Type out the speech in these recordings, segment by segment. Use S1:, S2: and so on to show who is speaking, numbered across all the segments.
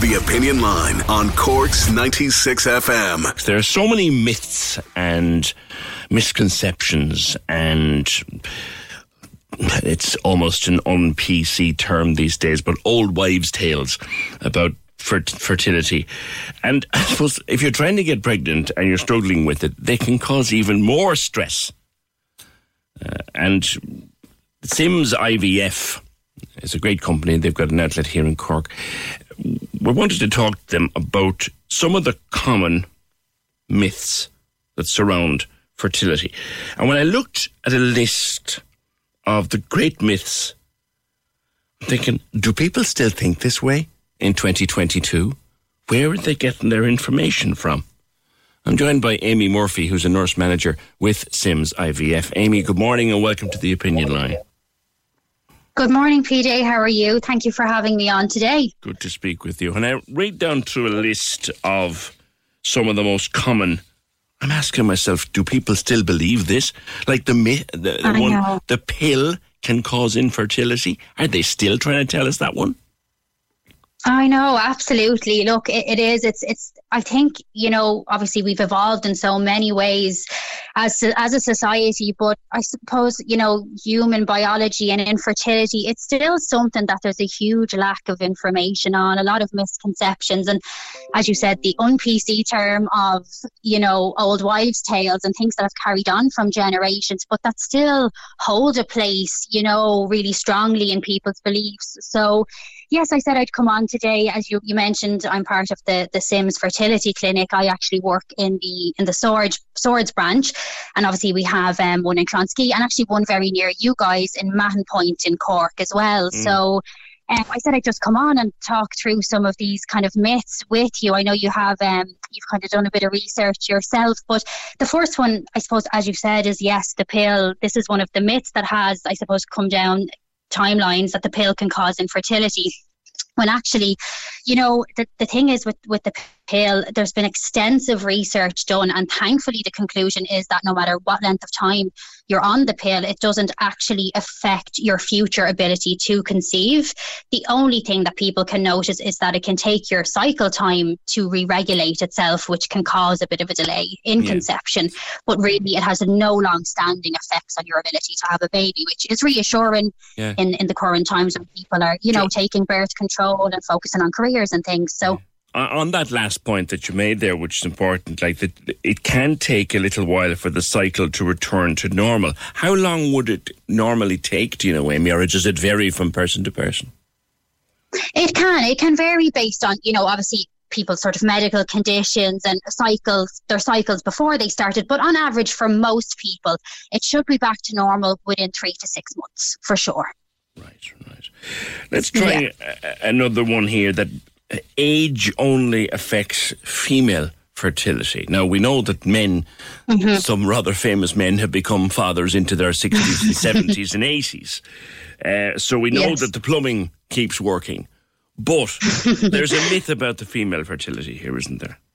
S1: The Opinion Line on Cork's 96 FM.
S2: There are so many myths and misconceptions, and it's almost an un PC term these days, but old wives' tales about fert- fertility. And I suppose if you're trying to get pregnant and you're struggling with it, they can cause even more stress. Uh, and Sims IVF is a great company. They've got an outlet here in Cork. We wanted to talk to them about some of the common myths that surround fertility. And when I looked at a list of the great myths, I'm thinking, do people still think this way in 2022? Where are they getting their information from? I'm joined by Amy Murphy, who's a nurse manager with Sims IVF. Amy, good morning and welcome to the Opinion Line.
S3: Good morning, PJ. How are you? Thank you for having me on today.
S2: Good to speak with you. And I read down through a list of some of the most common. I'm asking myself, do people still believe this? Like the myth, the, the one,
S3: know.
S2: the pill can cause infertility. Are they still trying to tell us that one?
S3: I know, absolutely. Look, it, it is. It's. It's. I think you know. Obviously, we've evolved in so many ways as as a society, but I suppose you know, human biology and infertility. It's still something that there's a huge lack of information on. A lot of misconceptions, and as you said, the un-PC term of you know old wives' tales and things that have carried on from generations, but that still hold a place, you know, really strongly in people's beliefs. So yes, I said I'd come on today. As you, you mentioned, I'm part of the, the Sims Fertility Clinic. I actually work in the in the Swords Swords branch, and obviously we have um, one in Clonskeagh and actually one very near you guys in Mahon Point in Cork as well. So. Um, I said I'd just come on and talk through some of these kind of myths with you. I know you have um, you've kind of done a bit of research yourself, but the first one, I suppose, as you said, is yes, the pill. This is one of the myths that has, I suppose, come down timelines that the pill can cause infertility. When actually you know the, the thing is with with the pill there's been extensive research done and thankfully the conclusion is that no matter what length of time you're on the pill it doesn't actually affect your future ability to conceive the only thing that people can notice is that it can take your cycle time to re-regulate itself which can cause a bit of a delay in
S2: Yeah.
S3: conception but really it has no long-standing effects on your ability to have a baby which is reassuring
S2: Yeah.
S3: in, in the current times when people are, you know, taking birth control and focusing on careers and things. So
S2: On- On that last point that you made there, which is important, like that it can take a little while for the cycle to return to normal. How long would it normally take, do you know, Amy, or does it vary from person to person?
S3: it can, it can vary based on, you know, obviously people's sort of medical conditions and cycles, their cycles before they started. But on average, for most people, it should be back to normal within three to six months for sure.
S2: Right, right. Let's try a- another one here that age only affects female fertility. Now, we know that men, some rather famous men, have become fathers into their 60s and 70s and 80s. Uh, so we know
S3: Yes.
S2: that the plumbing keeps working. But there's a myth about the female fertility here, isn't there?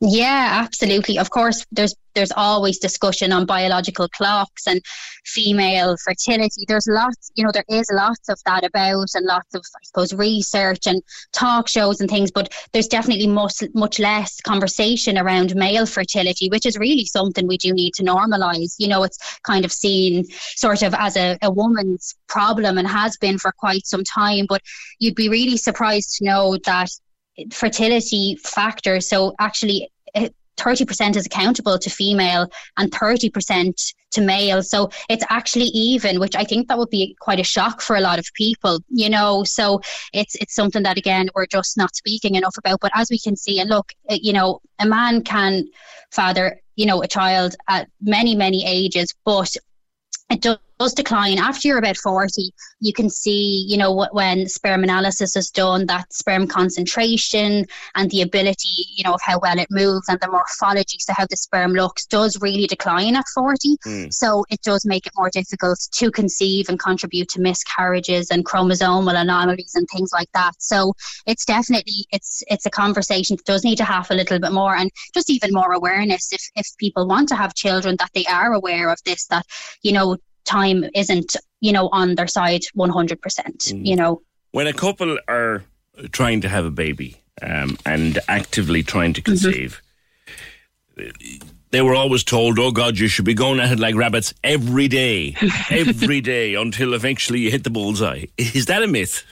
S3: Yeah, absolutely. Of course, there's there's always discussion on biological clocks and female fertility. There's lots, you know, there is lots of that about and lots of, I suppose, research and talk shows and things, but there's definitely much, much less conversation around male fertility, which is really something we do need to normalise. You know, it's kind of seen sort of as a, a woman's problem and has been for quite some time, but you'd be really surprised to know that fertility factors. So actually, eh, 30% is accountable to female and 30% to male. So it's actually even, which I think that would be quite a shock for a lot of people, you know. So it's it's something that again we're just not speaking enough about. But as we can see, and look, you know, a man can father, you know, a child at many, many ages, but it does does decline after you're about 40 you can see you know what when sperm analysis is done that sperm concentration and the ability you know of how well it moves and the morphology so how the sperm looks does really decline at 40 mm. so it does make it more difficult to conceive and contribute to miscarriages and chromosomal anomalies and things like that so it's definitely it's it's a conversation that does need to have a little bit more and just even more awareness if if people want to have children that they are aware of this that you know time isn't, you know, on their side 100%, mm. you know.
S2: When a couple are trying to have a baby um, and actively trying to mm-hmm. conceive, mm-hmm. they were always told, oh God, you should be going at it like rabbits every day, every day until eventually you hit the bullseye. Is that a myth?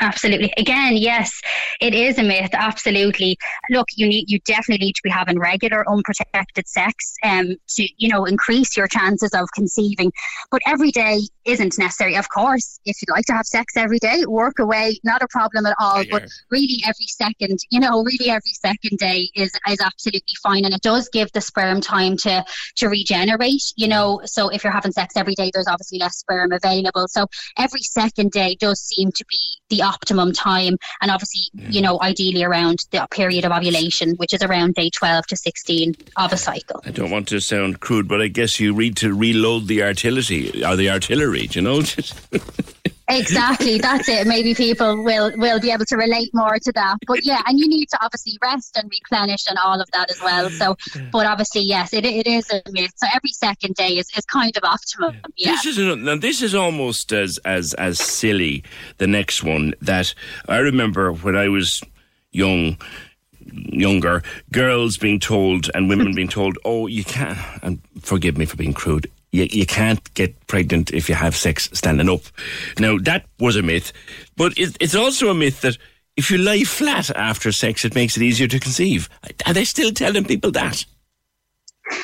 S3: Absolutely. Again, yes, it is a myth. Absolutely. Look, you need you definitely need to be having regular unprotected sex um to you know increase your chances of conceiving. But every day isn't necessary. Of course, if you'd like to have sex every day, work away, not a problem at all. But really, every second, you know, really every second day is is absolutely fine, and it does give the sperm time to to regenerate. You know, so if you're having sex every day, there's obviously less sperm available. So every second day does seem to be the optimum time. And obviously, yeah. you know, ideally around the period of ovulation, which is around day 12 to 16 of a cycle.
S2: I don't want to sound crude, but I guess you read to reload the artillery or the artillery, you know?
S3: exactly that's it. Maybe people will will be able to relate more to that. But yeah and you need to obviously rest and replenish and all of that as well. So but obviously yes it, it is a myth. So every second day is, is kind of optimum. Yeah.
S2: this is now this is almost as as as silly the next one that i remember when i was young younger girls being told and women being told oh you can't and forgive me for being crude you, you can't get pregnant if you have sex standing up. Now, that was a myth, but it, it's also a myth that if you lie flat after sex, it makes it easier to conceive. Are they still telling people that?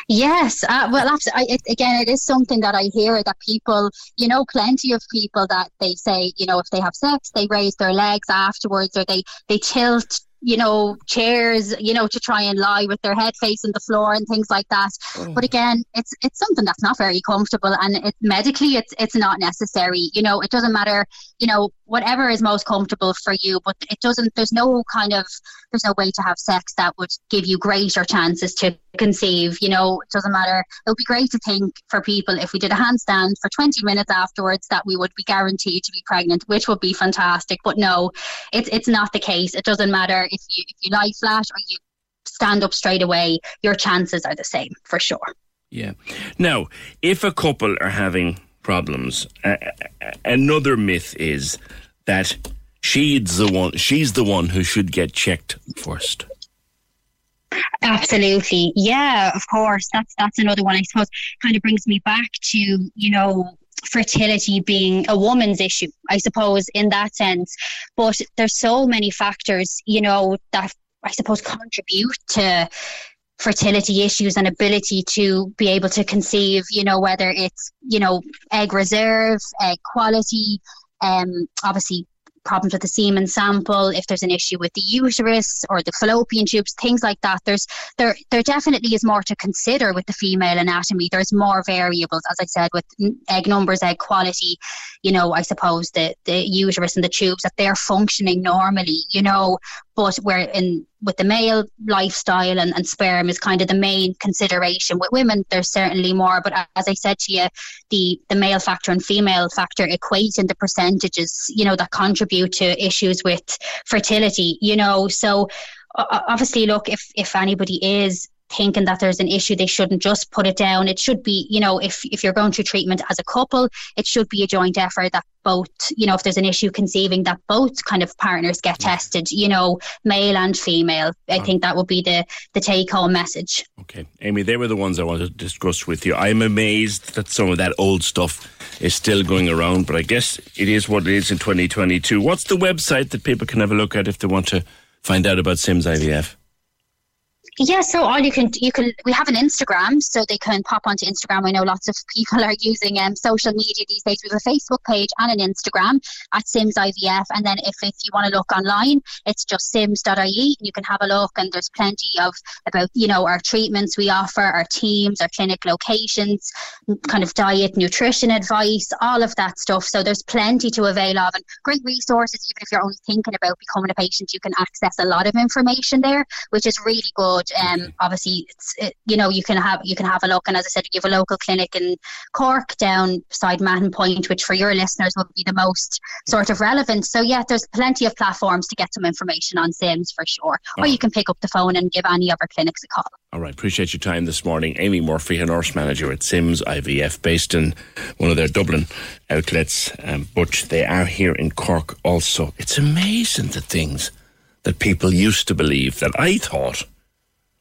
S3: Yes, uh, well, I, it, again, it is something that I hear that people, you know, plenty of people that they say, you know, if they have sex, they raise their legs afterwards, or they they tilt you know, chairs, you know, to try and lie with their head facing the floor and things like that. Oh. But again, it's it's something that's not very comfortable, and it medically, it's it's not necessary. You know, it doesn't matter. You know, whatever is most comfortable for you, but it doesn't. There's no kind of there's no way to have sex that would give you greater chances to conceive. You know, it doesn't matter. It would be great to think for people if we did a handstand for 20 minutes afterwards that we would be guaranteed to be pregnant, which would be fantastic. But no, it's it's not the case. It doesn't matter if you if you lie flat or you stand up straight away, your chances are the same for sure.
S2: Yeah. Now, if a couple are having problems, uh, another myth is that she's the one. She's the one who should get checked first.
S3: Absolutely, yeah, of course. That's that's another one. I suppose kind of brings me back to you know fertility being a woman's issue, I suppose, in that sense. But there's so many factors, you know, that I suppose contribute to fertility issues and ability to be able to conceive, you know, whether it's, you know, egg reserve, egg quality, um, obviously problems with the semen sample, if there's an issue with the uterus or the fallopian tubes, things like that. There's there there definitely is more to consider with the female anatomy. There's more variables, as I said, with egg numbers, egg quality. You know, I suppose the the uterus and the tubes that they're functioning normally. You know, but where in with the male lifestyle and, and sperm is kind of the main consideration. With women, there's certainly more, but as I said to you, the the male factor and female factor equate in the percentages, you know, that contribute to issues with fertility. You know, so obviously, look if if anybody is thinking that there's an issue, they shouldn't just put it down. It should be, you know, if, if you're going through treatment as a couple, it should be a joint effort that both, you know, if there's an issue conceiving that both kind of partners get tested, you know, male and female. I think that would be the, the take home message.
S2: Okay. Amy, they were the ones I wanted to discuss with you. I'm amazed that some of that old stuff is still going around, but I guess it is what it is in 2022. What's the website that people can have a look at if they want to find out about Sims IVF?
S3: Yeah, so all you can you can we have an Instagram, so they can pop onto Instagram. I know lots of people are using um, social media these days. We have a Facebook page and an Instagram at Sims IVF, and then if, if you want to look online, it's just sims.ie. And you can have a look, and there's plenty of about you know our treatments we offer, our teams, our clinic locations, kind of diet, nutrition advice, all of that stuff. So there's plenty to avail of, and great resources. Even if you're only thinking about becoming a patient, you can access a lot of information there, which is really good good. Um, obviously, it, you know, you can have you can have a look, and as I said, you have a local clinic in Cork down beside Mahon Point, which for your listeners would be the most sort of relevant. So yeah, there's plenty of platforms to get some information on Sims for sure, or you can pick up the phone and give any of our clinics a call.
S2: All right, appreciate your time this morning. Amy Murphy, a nurse manager at Sims IVF, based in one of their Dublin outlets, um, but they are here in Cork also. It's amazing the things that people used to believe that I thought